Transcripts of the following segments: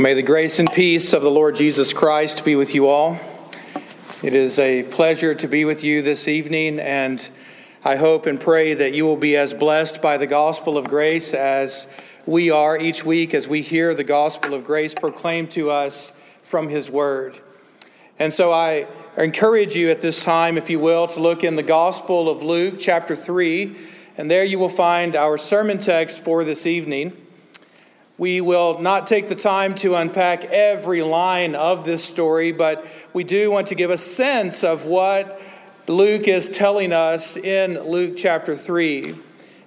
May the grace and peace of the Lord Jesus Christ be with you all. It is a pleasure to be with you this evening, and I hope and pray that you will be as blessed by the gospel of grace as we are each week as we hear the gospel of grace proclaimed to us from His Word. And so I encourage you at this time, if you will, to look in the Gospel of Luke, chapter 3, and there you will find our sermon text for this evening. We will not take the time to unpack every line of this story, but we do want to give a sense of what Luke is telling us in Luke chapter 3.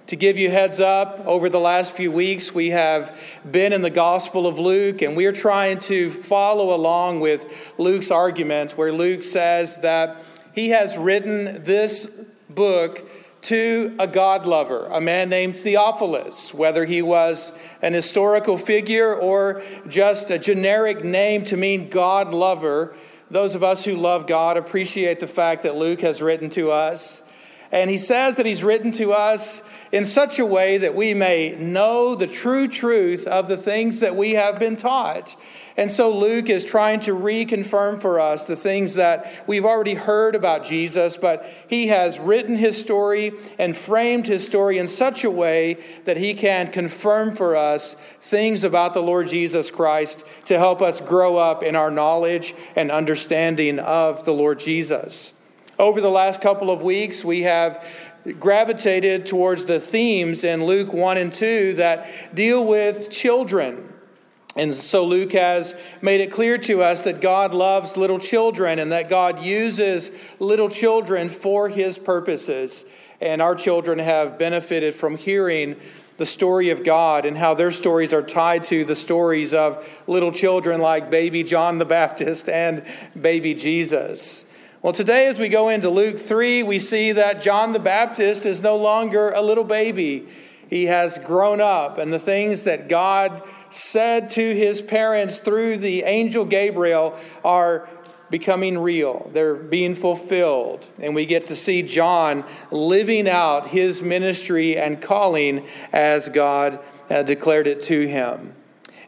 To give you heads up, over the last few weeks, we have been in the Gospel of Luke, and we are trying to follow along with Luke's argument, where Luke says that he has written this book to a God lover, a man named Theophilus, whether he was an historical figure or just a generic name to mean God lover. Those of us who love God appreciate the fact that Luke has written to us. And he says that he's written to us in such a way that we may know the true truth of the things that we have been taught. And so Luke is trying to reconfirm for us the things that we've already heard about Jesus, but he has written his story and framed his story in such a way that he can confirm for us things about the Lord Jesus Christ to help us grow up in our knowledge and understanding of the Lord Jesus. Over the last couple of weeks, we have gravitated towards the themes in Luke 1 and 2 that deal with children. And so Luke has made it clear to us that God loves little children and that God uses little children for his purposes. And our children have benefited from hearing the story of God and how their stories are tied to the stories of little children like baby John the Baptist and baby Jesus. Well, today, as we go into Luke 3, we see that John the Baptist is no longer a little baby. He has grown up, and the things that God said to his parents through the angel Gabriel are becoming real. They're being fulfilled. And we get to see John living out his ministry and calling as God declared it to him.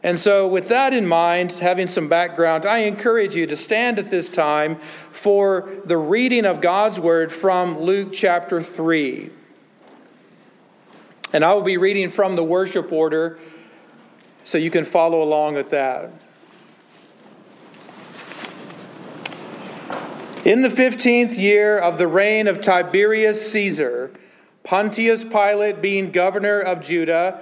And so, with that in mind, having some background, I encourage you to stand at this time for the reading of God's Word from Luke chapter 3. And I will be reading from the worship order so you can follow along with that. In the 15th year of the reign of Tiberius Caesar, Pontius Pilate being governor of Judah,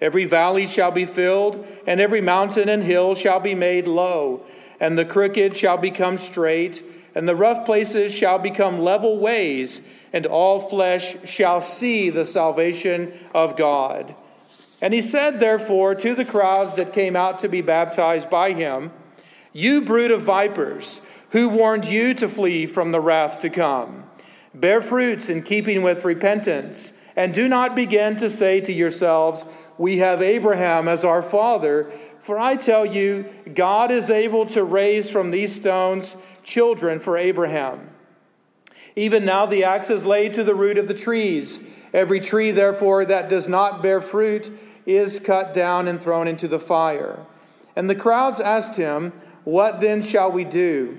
Every valley shall be filled, and every mountain and hill shall be made low, and the crooked shall become straight, and the rough places shall become level ways, and all flesh shall see the salvation of God. And he said, therefore, to the crowds that came out to be baptized by him, You brood of vipers, who warned you to flee from the wrath to come? Bear fruits in keeping with repentance, and do not begin to say to yourselves, we have Abraham as our father. For I tell you, God is able to raise from these stones children for Abraham. Even now the axe is laid to the root of the trees. Every tree, therefore, that does not bear fruit is cut down and thrown into the fire. And the crowds asked him, What then shall we do?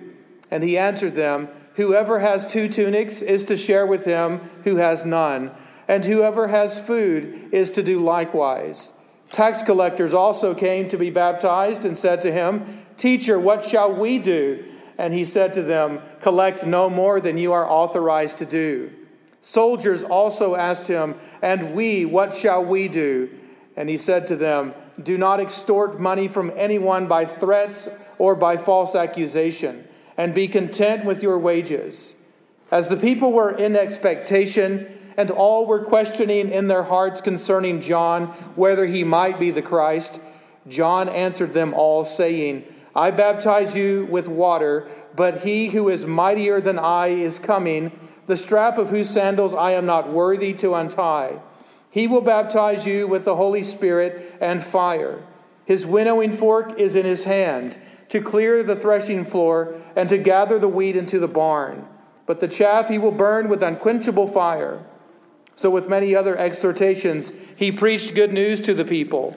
And he answered them, Whoever has two tunics is to share with him who has none and whoever has food is to do likewise. Tax collectors also came to be baptized and said to him, Teacher, what shall we do? And he said to them, Collect no more than you are authorized to do. Soldiers also asked him, And we, what shall we do? And he said to them, Do not extort money from anyone by threats or by false accusation, and be content with your wages. As the people were in expectation, and all were questioning in their hearts concerning John whether he might be the Christ. John answered them all, saying, I baptize you with water, but he who is mightier than I is coming, the strap of whose sandals I am not worthy to untie. He will baptize you with the Holy Spirit and fire. His winnowing fork is in his hand to clear the threshing floor and to gather the wheat into the barn. But the chaff he will burn with unquenchable fire. So, with many other exhortations, he preached good news to the people.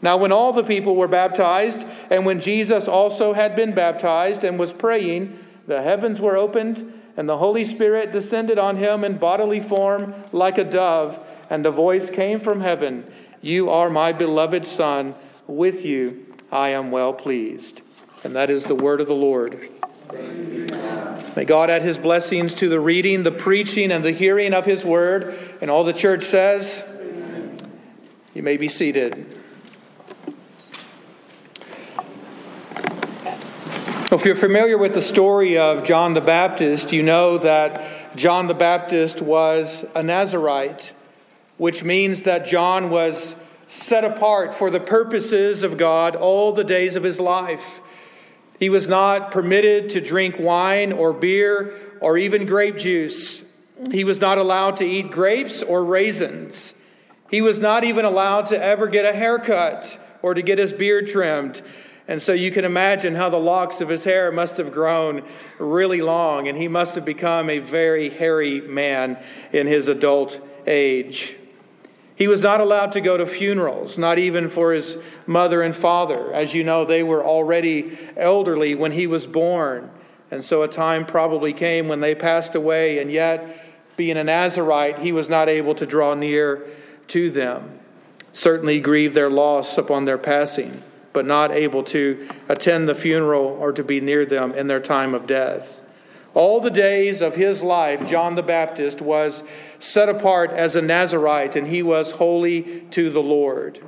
Now, when all the people were baptized, and when Jesus also had been baptized and was praying, the heavens were opened, and the Holy Spirit descended on him in bodily form like a dove, and a voice came from heaven You are my beloved Son, with you I am well pleased. And that is the word of the Lord. May God add his blessings to the reading, the preaching, and the hearing of his word. And all the church says, You may be seated. If you're familiar with the story of John the Baptist, you know that John the Baptist was a Nazarite, which means that John was set apart for the purposes of God all the days of his life. He was not permitted to drink wine or beer or even grape juice. He was not allowed to eat grapes or raisins. He was not even allowed to ever get a haircut or to get his beard trimmed. And so you can imagine how the locks of his hair must have grown really long, and he must have become a very hairy man in his adult age. He was not allowed to go to funerals, not even for his mother and father. As you know, they were already elderly when he was born. And so a time probably came when they passed away, and yet, being a Nazarite, he was not able to draw near to them. Certainly grieved their loss upon their passing, but not able to attend the funeral or to be near them in their time of death. All the days of his life, John the Baptist was set apart as a Nazarite, and he was holy to the Lord.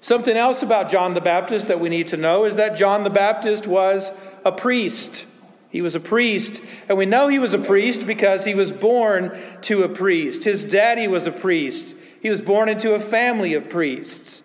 Something else about John the Baptist that we need to know is that John the Baptist was a priest. He was a priest, and we know he was a priest because he was born to a priest. His daddy was a priest. He was born into a family of priests.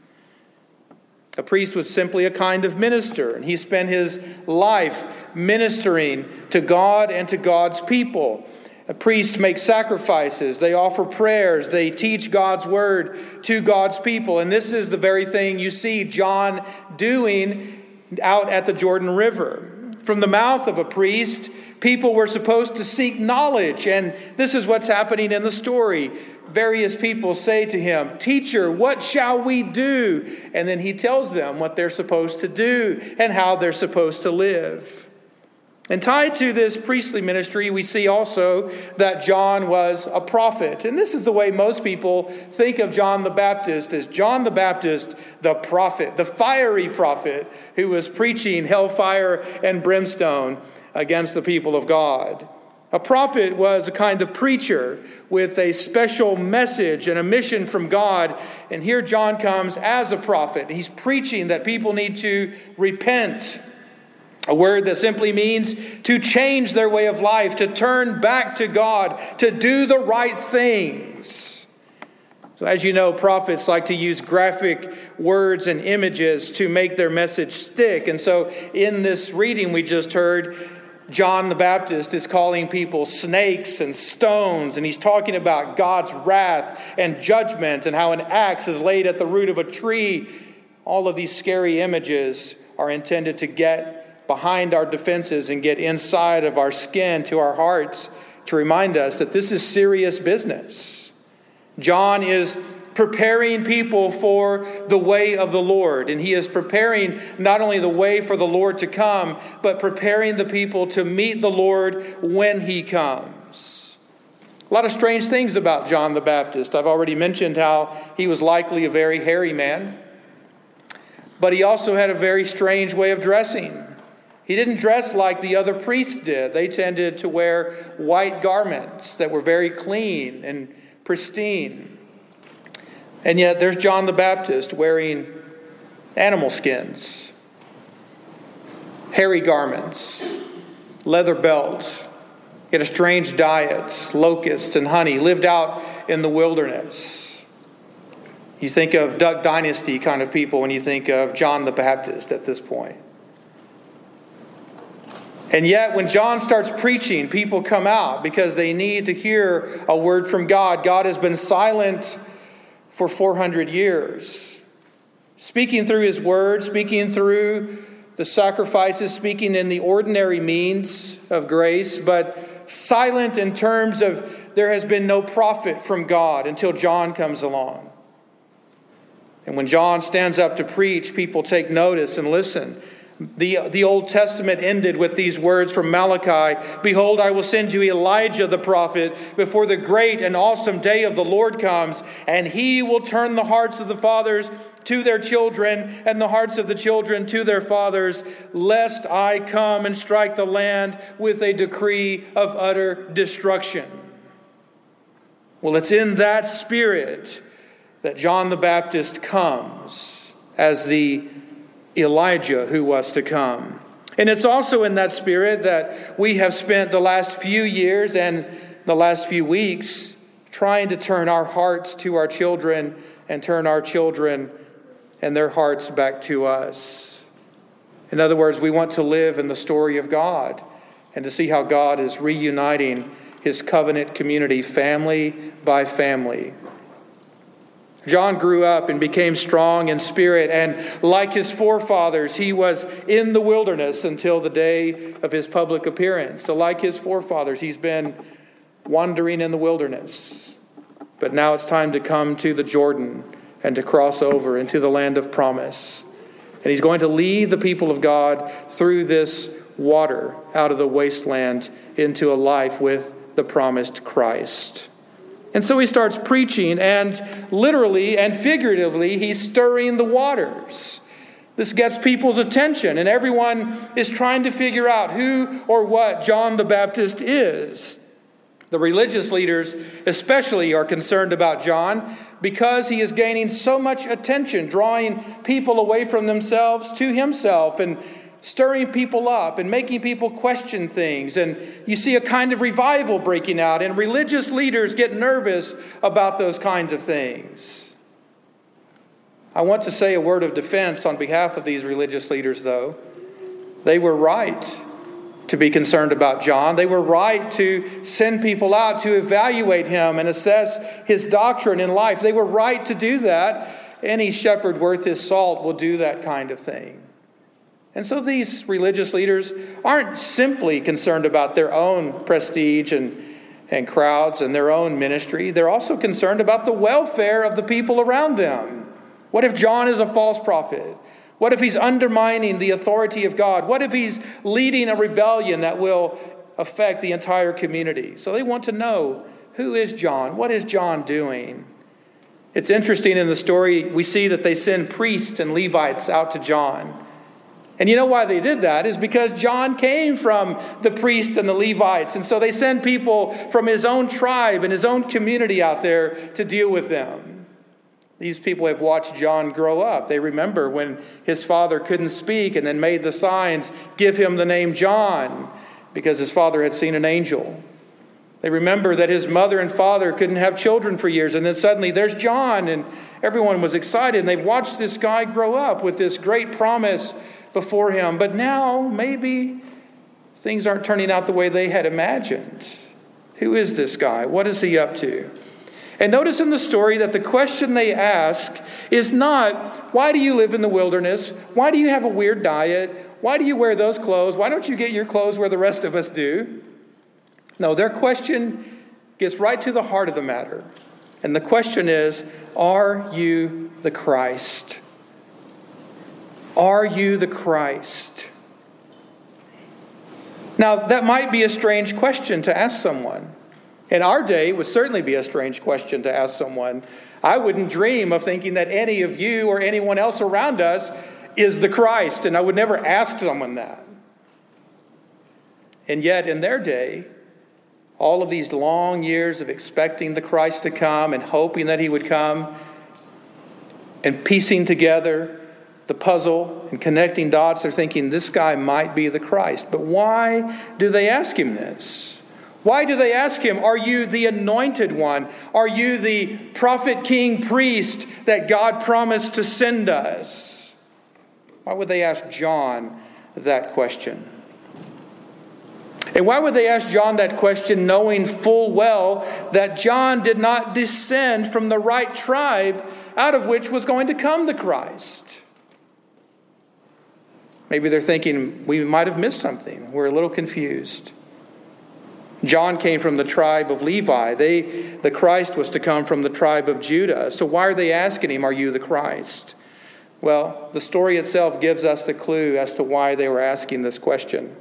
A priest was simply a kind of minister, and he spent his life ministering to God and to God's people. A priest makes sacrifices, they offer prayers, they teach God's word to God's people. And this is the very thing you see John doing out at the Jordan River. From the mouth of a priest, people were supposed to seek knowledge, and this is what's happening in the story various people say to him, Teacher, what shall we do? And then he tells them what they're supposed to do and how they're supposed to live. And tied to this priestly ministry, we see also that John was a prophet. And this is the way most people think of John the Baptist as John the Baptist, the prophet, the fiery prophet who was preaching hellfire and brimstone against the people of God. A prophet was a kind of preacher with a special message and a mission from God. And here John comes as a prophet. He's preaching that people need to repent. A word that simply means to change their way of life, to turn back to God, to do the right things. So, as you know, prophets like to use graphic words and images to make their message stick. And so, in this reading we just heard, John the Baptist is calling people snakes and stones, and he's talking about God's wrath and judgment and how an axe is laid at the root of a tree. All of these scary images are intended to get behind our defenses and get inside of our skin to our hearts to remind us that this is serious business. John is preparing people for the way of the Lord. And he is preparing not only the way for the Lord to come, but preparing the people to meet the Lord when he comes. A lot of strange things about John the Baptist. I've already mentioned how he was likely a very hairy man, but he also had a very strange way of dressing. He didn't dress like the other priests did. They tended to wear white garments that were very clean and pristine. And yet there's John the Baptist wearing animal skins, hairy garments, leather belts. Had a strange diet, locusts and honey, lived out in the wilderness. You think of Duck Dynasty kind of people when you think of John the Baptist at this point. And yet, when John starts preaching, people come out because they need to hear a word from God. God has been silent for 400 years, speaking through his word, speaking through the sacrifices, speaking in the ordinary means of grace, but silent in terms of there has been no prophet from God until John comes along. And when John stands up to preach, people take notice and listen. The, the Old Testament ended with these words from Malachi Behold, I will send you Elijah the prophet before the great and awesome day of the Lord comes, and he will turn the hearts of the fathers to their children and the hearts of the children to their fathers, lest I come and strike the land with a decree of utter destruction. Well, it's in that spirit that John the Baptist comes as the Elijah who was to come. And it's also in that spirit that we have spent the last few years and the last few weeks trying to turn our hearts to our children and turn our children and their hearts back to us. In other words, we want to live in the story of God and to see how God is reuniting his covenant community family by family. John grew up and became strong in spirit, and like his forefathers, he was in the wilderness until the day of his public appearance. So, like his forefathers, he's been wandering in the wilderness. But now it's time to come to the Jordan and to cross over into the land of promise. And he's going to lead the people of God through this water out of the wasteland into a life with the promised Christ. And so he starts preaching, and literally and figuratively, he's stirring the waters. This gets people's attention, and everyone is trying to figure out who or what John the Baptist is. The religious leaders, especially, are concerned about John because he is gaining so much attention, drawing people away from themselves to himself. And stirring people up and making people question things. And you see a kind of revival breaking out, and religious leaders get nervous about those kinds of things. I want to say a word of defense on behalf of these religious leaders, though. They were right to be concerned about John. They were right to send people out to evaluate him and assess his doctrine in life. They were right to do that. Any shepherd worth his salt will do that kind of thing. And so these religious leaders aren't simply concerned about their own prestige and, and crowds and their own ministry, they're also concerned about the welfare of the people around them. What if John is a false prophet? What if he's undermining the authority of God? What if he's leading a rebellion that will affect the entire community? So they want to know who is John? What is John doing? It's interesting in the story, we see that they send priests and Levites out to John. And you know why they did that is because John came from the priests and the Levites. And so they send people from his own tribe and his own community out there to deal with them. These people have watched John grow up. They remember when his father couldn't speak and then made the signs, give him the name John, because his father had seen an angel. They remember that his mother and father couldn't have children for years, and then suddenly there's John, and everyone was excited. And they've watched this guy grow up with this great promise before him. But now, maybe things aren't turning out the way they had imagined. Who is this guy? What is he up to? And notice in the story that the question they ask is not, why do you live in the wilderness? Why do you have a weird diet? Why do you wear those clothes? Why don't you get your clothes where the rest of us do? No, their question gets right to the heart of the matter. And the question is, are you the Christ? Are you the Christ? Now, that might be a strange question to ask someone. In our day, it would certainly be a strange question to ask someone. I wouldn't dream of thinking that any of you or anyone else around us is the Christ, and I would never ask someone that. And yet, in their day, all of these long years of expecting the Christ to come and hoping that he would come and piecing together the puzzle and connecting dots, they're thinking this guy might be the Christ. But why do they ask him this? Why do they ask him, Are you the anointed one? Are you the prophet, king, priest that God promised to send us? Why would they ask John that question? And why would they ask John that question knowing full well that John did not descend from the right tribe out of which was going to come the Christ? Maybe they're thinking we might have missed something. We're a little confused. John came from the tribe of Levi. They, the Christ was to come from the tribe of Judah. So why are they asking him, Are you the Christ? Well, the story itself gives us the clue as to why they were asking this question.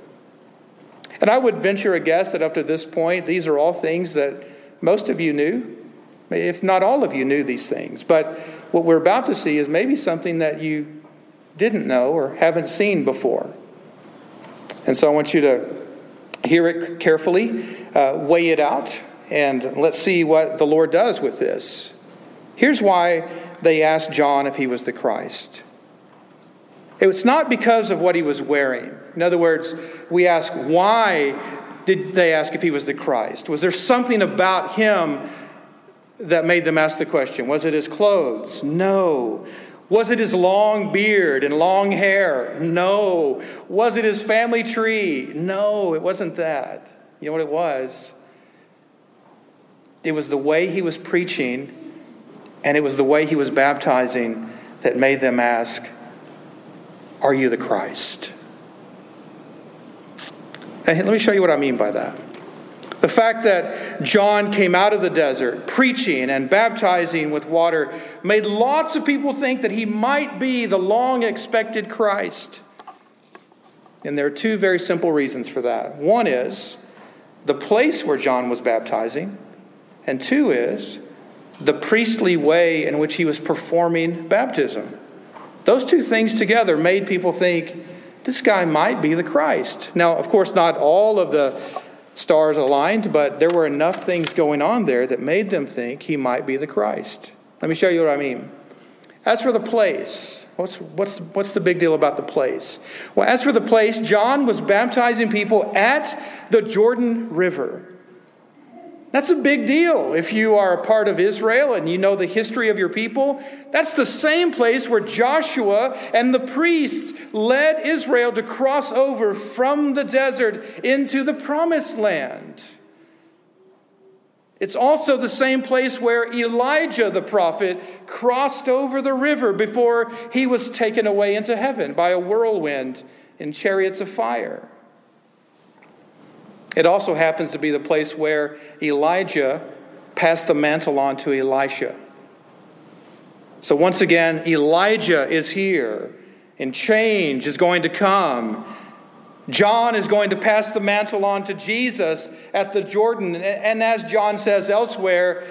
And I would venture a guess that up to this point, these are all things that most of you knew. If not all of you knew these things. But what we're about to see is maybe something that you didn't know or haven't seen before. And so I want you to hear it carefully, uh, weigh it out, and let's see what the Lord does with this. Here's why they asked John if he was the Christ. It was not because of what he was wearing. In other words, we ask, why did they ask if he was the Christ? Was there something about him that made them ask the question? Was it his clothes? No. Was it his long beard and long hair? No. Was it his family tree? No, it wasn't that. You know what it was? It was the way he was preaching and it was the way he was baptizing that made them ask, Are you the Christ? And let me show you what I mean by that. The fact that John came out of the desert preaching and baptizing with water made lots of people think that he might be the long expected Christ. And there are two very simple reasons for that. One is the place where John was baptizing, and two is the priestly way in which he was performing baptism. Those two things together made people think this guy might be the Christ. Now, of course, not all of the stars aligned, but there were enough things going on there that made them think he might be the Christ. Let me show you what I mean. As for the place, what's, what's, what's the big deal about the place? Well, as for the place, John was baptizing people at the Jordan River. That's a big deal. If you are a part of Israel and you know the history of your people, that's the same place where Joshua and the priests led Israel to cross over from the desert into the promised land. It's also the same place where Elijah the prophet crossed over the river before he was taken away into heaven by a whirlwind in chariots of fire. It also happens to be the place where Elijah passed the mantle on to Elisha. So once again, Elijah is here, and change is going to come. John is going to pass the mantle on to Jesus at the Jordan. And as John says elsewhere,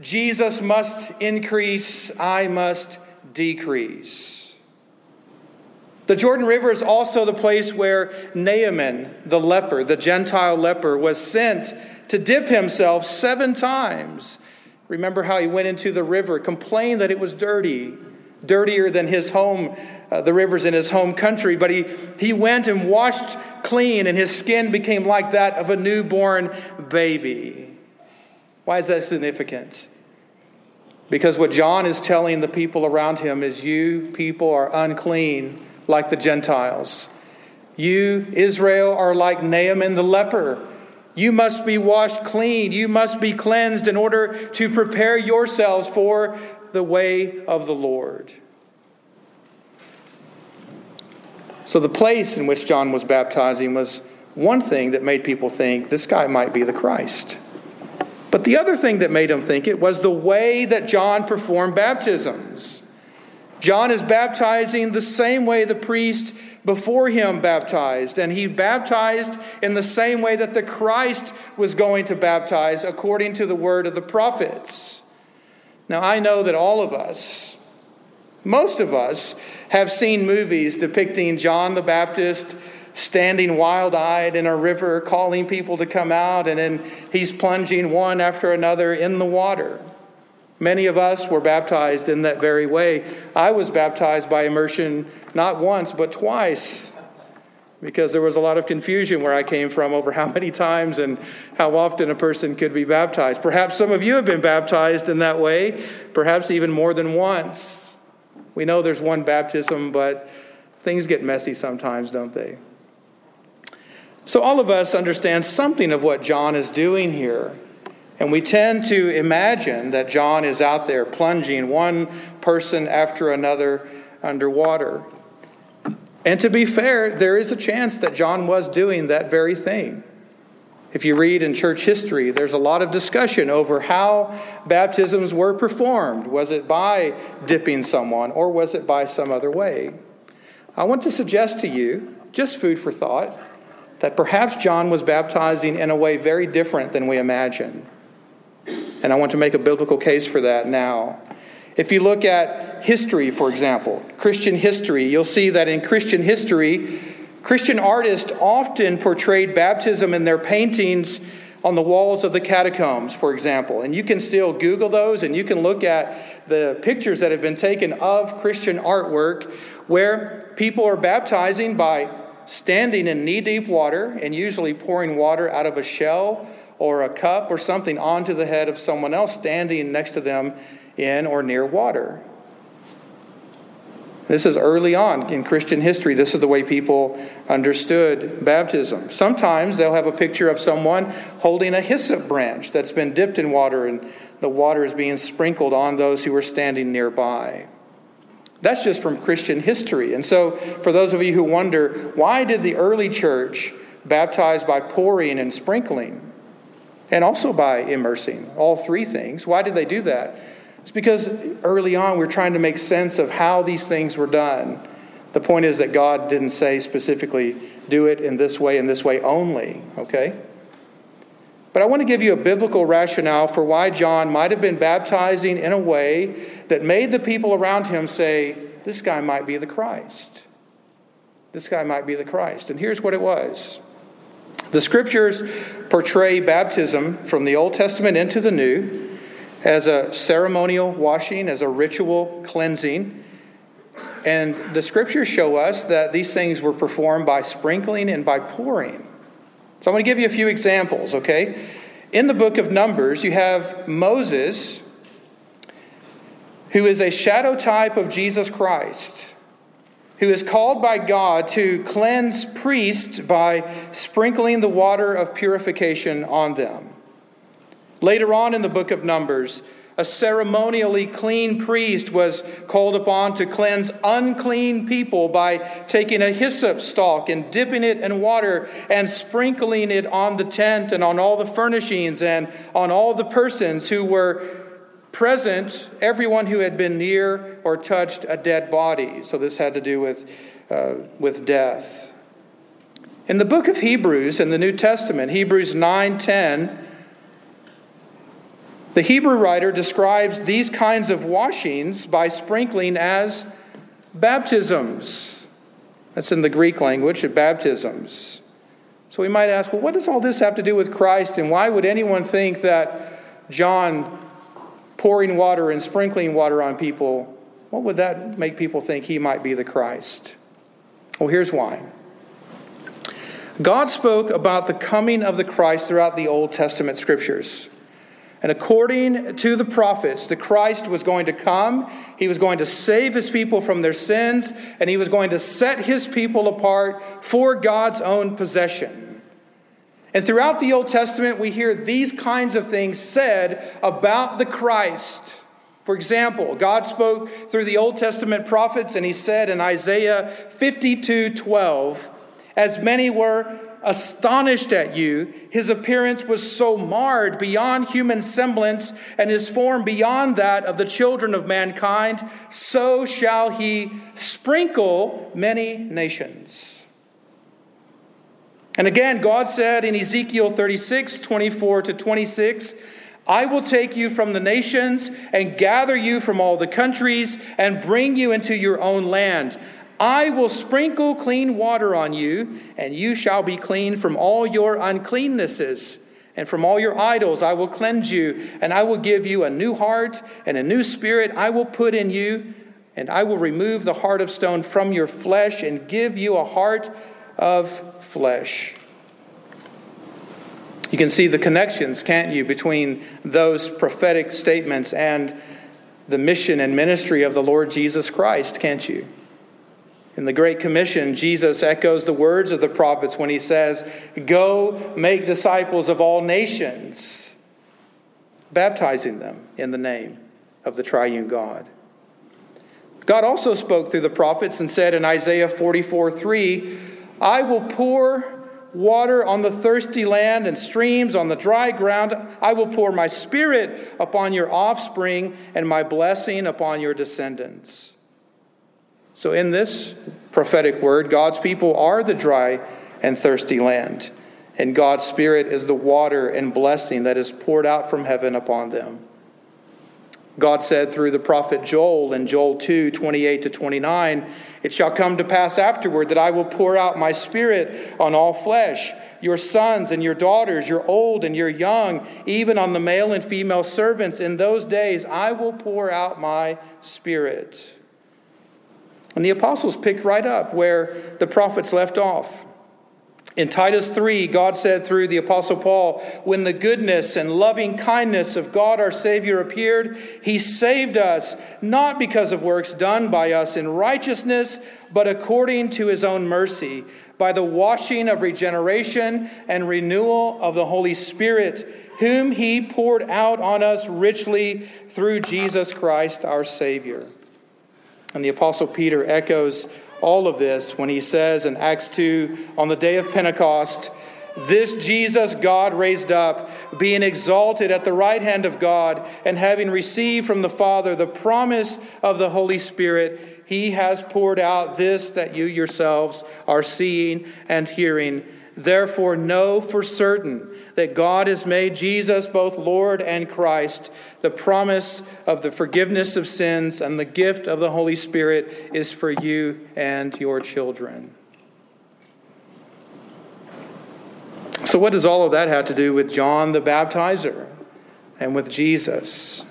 Jesus must increase, I must decrease. The Jordan River is also the place where Naaman, the leper, the Gentile leper, was sent to dip himself seven times. Remember how he went into the river, complained that it was dirty, dirtier than his home, uh, the rivers in his home country, but he, he went and washed clean, and his skin became like that of a newborn baby. Why is that significant? Because what John is telling the people around him is, You people are unclean like the Gentiles. You, Israel, are like Naaman the leper. You must be washed clean. You must be cleansed in order to prepare yourselves for the way of the Lord. So, the place in which John was baptizing was one thing that made people think this guy might be the Christ. But the other thing that made them think it was the way that John performed baptisms. John is baptizing the same way the priest before him baptized, and he baptized in the same way that the Christ was going to baptize according to the word of the prophets. Now, I know that all of us, most of us, have seen movies depicting John the Baptist standing wild eyed in a river, calling people to come out, and then he's plunging one after another in the water. Many of us were baptized in that very way. I was baptized by immersion not once, but twice, because there was a lot of confusion where I came from over how many times and how often a person could be baptized. Perhaps some of you have been baptized in that way, perhaps even more than once. We know there's one baptism, but things get messy sometimes, don't they? So, all of us understand something of what John is doing here. And we tend to imagine that John is out there plunging one person after another underwater. And to be fair, there is a chance that John was doing that very thing. If you read in church history, there's a lot of discussion over how baptisms were performed. Was it by dipping someone or was it by some other way? I want to suggest to you, just food for thought, that perhaps John was baptizing in a way very different than we imagine. And I want to make a biblical case for that now. If you look at history, for example, Christian history, you'll see that in Christian history, Christian artists often portrayed baptism in their paintings on the walls of the catacombs, for example. And you can still Google those and you can look at the pictures that have been taken of Christian artwork where people are baptizing by standing in knee deep water and usually pouring water out of a shell or a cup or something onto the head of someone else standing next to them in or near water. This is early on in Christian history. This is the way people understood baptism. Sometimes they'll have a picture of someone holding a hyssop branch that's been dipped in water and the water is being sprinkled on those who are standing nearby. That's just from Christian history. And so, for those of you who wonder, why did the early church baptize by pouring and sprinkling? And also by immersing, all three things. Why did they do that? It's because early on we're trying to make sense of how these things were done. The point is that God didn't say specifically, do it in this way and this way only, okay? But I want to give you a biblical rationale for why John might have been baptizing in a way that made the people around him say, This guy might be the Christ. This guy might be the Christ. And here's what it was the scriptures portray baptism from the Old Testament into the New as a ceremonial washing, as a ritual cleansing. And the scriptures show us that these things were performed by sprinkling and by pouring. So I'm going to give you a few examples, okay? In the book of Numbers, you have Moses, who is a shadow type of Jesus Christ, who is called by God to cleanse priests by sprinkling the water of purification on them. Later on in the book of Numbers, a ceremonially clean priest was called upon to cleanse unclean people by taking a hyssop stalk and dipping it in water and sprinkling it on the tent and on all the furnishings and on all the persons who were present, everyone who had been near or touched a dead body. So this had to do with, uh, with death. In the book of Hebrews in the New Testament, Hebrews 9 10, the Hebrew writer describes these kinds of washings by sprinkling as baptisms. That's in the Greek language, baptisms. So we might ask, well, what does all this have to do with Christ, and why would anyone think that John pouring water and sprinkling water on people, what would that make people think he might be the Christ? Well, here's why. God spoke about the coming of the Christ throughout the Old Testament scriptures. And according to the prophets, the Christ was going to come. He was going to save his people from their sins, and he was going to set his people apart for God's own possession. And throughout the Old Testament, we hear these kinds of things said about the Christ. For example, God spoke through the Old Testament prophets, and he said in Isaiah 52 12, As many were astonished at you. His appearance was so marred beyond human semblance, and his form beyond that of the children of mankind. So shall he sprinkle many nations. And again, God said in Ezekiel 36 24 to 26, I will take you from the nations and gather you from all the countries and bring you into your own land. I will sprinkle clean water on you, and you shall be clean from all your uncleannesses. And from all your idols I will cleanse you, and I will give you a new heart, and a new spirit I will put in you, and I will remove the heart of stone from your flesh, and give you a heart of flesh. You can see the connections, can't you, between those prophetic statements and the mission and ministry of the Lord Jesus Christ, can't you? In the Great Commission, Jesus echoes the words of the prophets when he says, Go make disciples of all nations, baptizing them in the name of the triune God. God also spoke through the prophets and said in Isaiah 44 3, I will pour water on the thirsty land and streams on the dry ground. I will pour my spirit upon your offspring and my blessing upon your descendants. So, in this prophetic word, God's people are the dry and thirsty land, and God's Spirit is the water and blessing that is poured out from heaven upon them. God said through the prophet Joel in Joel 2 28 to 29, It shall come to pass afterward that I will pour out my spirit on all flesh, your sons and your daughters, your old and your young, even on the male and female servants. In those days I will pour out my spirit. And the apostles picked right up where the prophets left off. In Titus 3, God said through the Apostle Paul, When the goodness and loving kindness of God our Savior appeared, He saved us, not because of works done by us in righteousness, but according to His own mercy, by the washing of regeneration and renewal of the Holy Spirit, whom He poured out on us richly through Jesus Christ our Savior. And the Apostle Peter echoes all of this when he says in Acts 2 on the day of Pentecost, this Jesus God raised up, being exalted at the right hand of God, and having received from the Father the promise of the Holy Spirit, he has poured out this that you yourselves are seeing and hearing. Therefore, know for certain that God has made Jesus both Lord and Christ. The promise of the forgiveness of sins and the gift of the Holy Spirit is for you and your children. So, what does all of that have to do with John the Baptizer and with Jesus?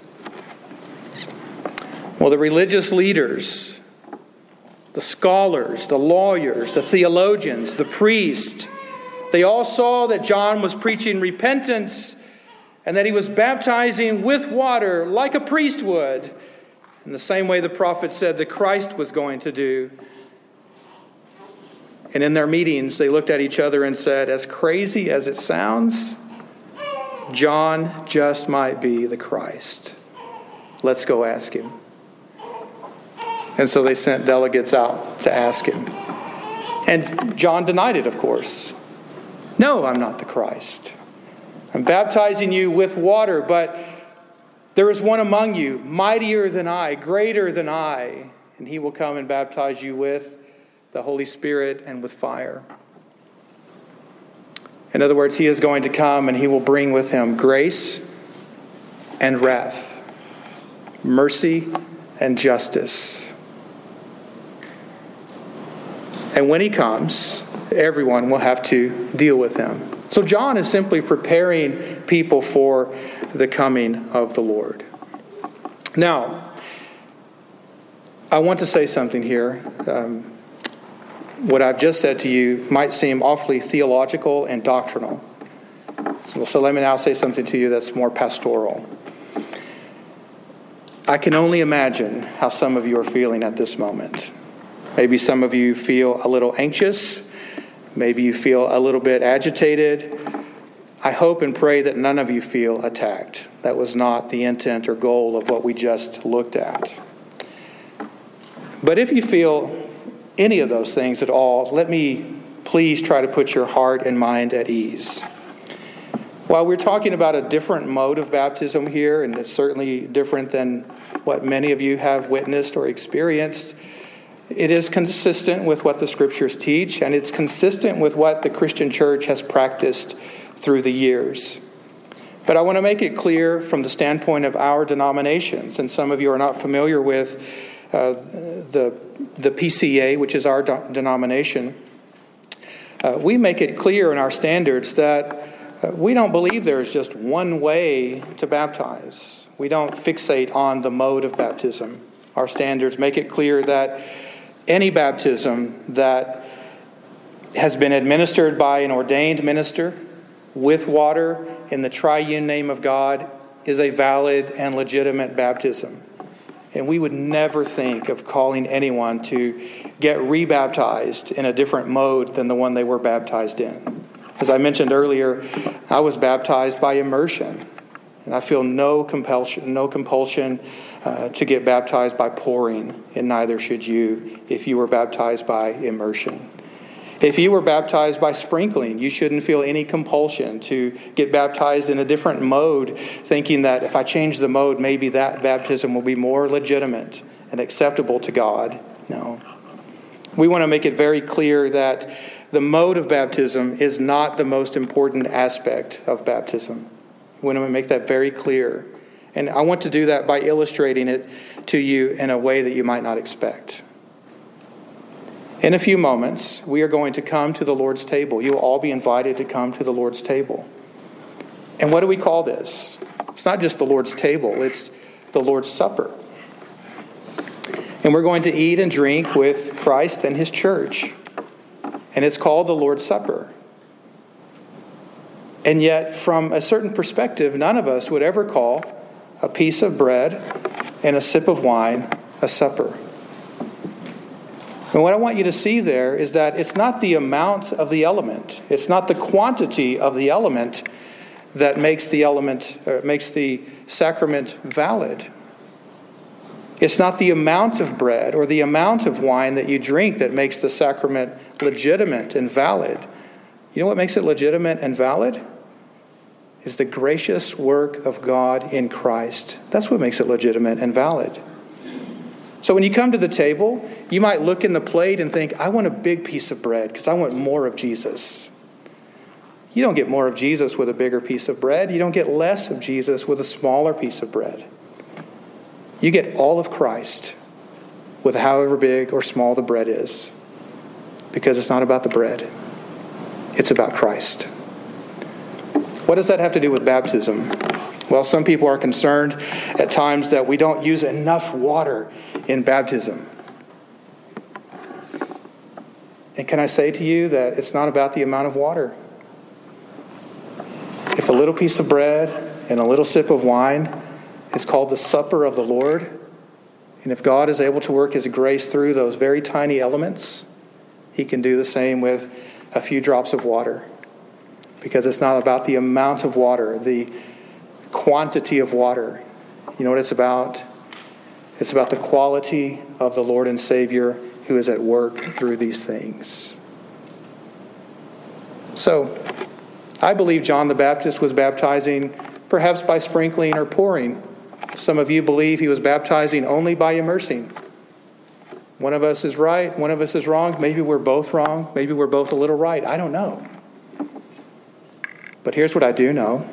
Well, the religious leaders, the scholars, the lawyers, the theologians, the priests, they all saw that John was preaching repentance and that he was baptizing with water like a priest would, in the same way the prophet said that Christ was going to do. And in their meetings, they looked at each other and said, As crazy as it sounds, John just might be the Christ. Let's go ask him. And so they sent delegates out to ask him. And John denied it, of course. No, I'm not the Christ. I'm baptizing you with water, but there is one among you, mightier than I, greater than I, and he will come and baptize you with the Holy Spirit and with fire. In other words, he is going to come and he will bring with him grace and wrath, mercy and justice. And when he comes, everyone will have to deal with him. So John is simply preparing people for the coming of the Lord. Now, I want to say something here. Um, what I've just said to you might seem awfully theological and doctrinal. So, so let me now say something to you that's more pastoral. I can only imagine how some of you are feeling at this moment. Maybe some of you feel a little anxious Maybe you feel a little bit agitated. I hope and pray that none of you feel attacked. That was not the intent or goal of what we just looked at. But if you feel any of those things at all, let me please try to put your heart and mind at ease. While we're talking about a different mode of baptism here, and it's certainly different than what many of you have witnessed or experienced, it is consistent with what the scriptures teach, and it's consistent with what the Christian church has practiced through the years. But I want to make it clear from the standpoint of our denominations, and some of you are not familiar with uh, the, the PCA, which is our do- denomination. Uh, we make it clear in our standards that uh, we don't believe there is just one way to baptize. We don't fixate on the mode of baptism. Our standards make it clear that any baptism that has been administered by an ordained minister with water in the triune name of God is a valid and legitimate baptism. And we would never think of calling anyone to get rebaptized in a different mode than the one they were baptized in. As I mentioned earlier, I was baptized by immersion. And I feel no compulsion, no compulsion uh, to get baptized by pouring, and neither should you if you were baptized by immersion. If you were baptized by sprinkling, you shouldn't feel any compulsion to get baptized in a different mode, thinking that if I change the mode, maybe that baptism will be more legitimate and acceptable to God. No. We want to make it very clear that the mode of baptism is not the most important aspect of baptism. Want to make that very clear. And I want to do that by illustrating it to you in a way that you might not expect. In a few moments, we are going to come to the Lord's table. You will all be invited to come to the Lord's table. And what do we call this? It's not just the Lord's table, it's the Lord's Supper. And we're going to eat and drink with Christ and his church. And it's called the Lord's Supper. And yet, from a certain perspective, none of us would ever call a piece of bread and a sip of wine a supper. And what I want you to see there is that it's not the amount of the element, it's not the quantity of the element that makes the element uh, makes the sacrament valid. It's not the amount of bread or the amount of wine that you drink that makes the sacrament legitimate and valid. You know what makes it legitimate and valid? Is the gracious work of God in Christ. That's what makes it legitimate and valid. So when you come to the table, you might look in the plate and think, I want a big piece of bread because I want more of Jesus. You don't get more of Jesus with a bigger piece of bread. You don't get less of Jesus with a smaller piece of bread. You get all of Christ with however big or small the bread is because it's not about the bread, it's about Christ. What does that have to do with baptism? Well, some people are concerned at times that we don't use enough water in baptism. And can I say to you that it's not about the amount of water? If a little piece of bread and a little sip of wine is called the supper of the Lord, and if God is able to work His grace through those very tiny elements, He can do the same with a few drops of water. Because it's not about the amount of water, the quantity of water. You know what it's about? It's about the quality of the Lord and Savior who is at work through these things. So, I believe John the Baptist was baptizing perhaps by sprinkling or pouring. Some of you believe he was baptizing only by immersing. One of us is right, one of us is wrong. Maybe we're both wrong. Maybe we're both a little right. I don't know. But here's what I do know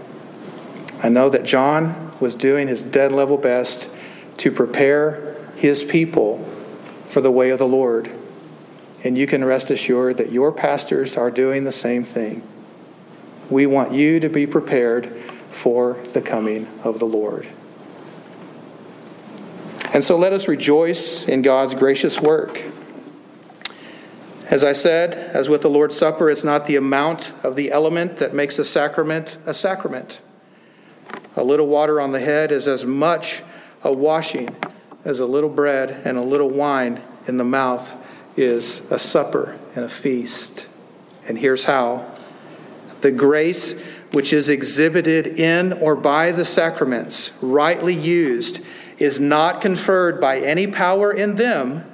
I know that John was doing his dead level best to prepare his people for the way of the Lord. And you can rest assured that your pastors are doing the same thing. We want you to be prepared for the coming of the Lord. And so let us rejoice in God's gracious work. As I said, as with the Lord's Supper, it's not the amount of the element that makes a sacrament a sacrament. A little water on the head is as much a washing as a little bread and a little wine in the mouth is a supper and a feast. And here's how the grace which is exhibited in or by the sacraments, rightly used, is not conferred by any power in them,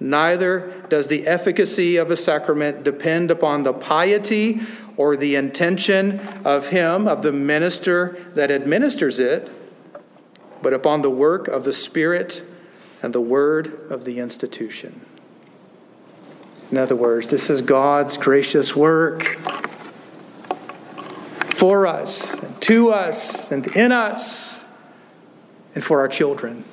neither does the efficacy of a sacrament depend upon the piety or the intention of him, of the minister that administers it but upon the work of the Spirit and the word of the institution. In other words, this is God's gracious work for us, and to us, and in us, and for our children.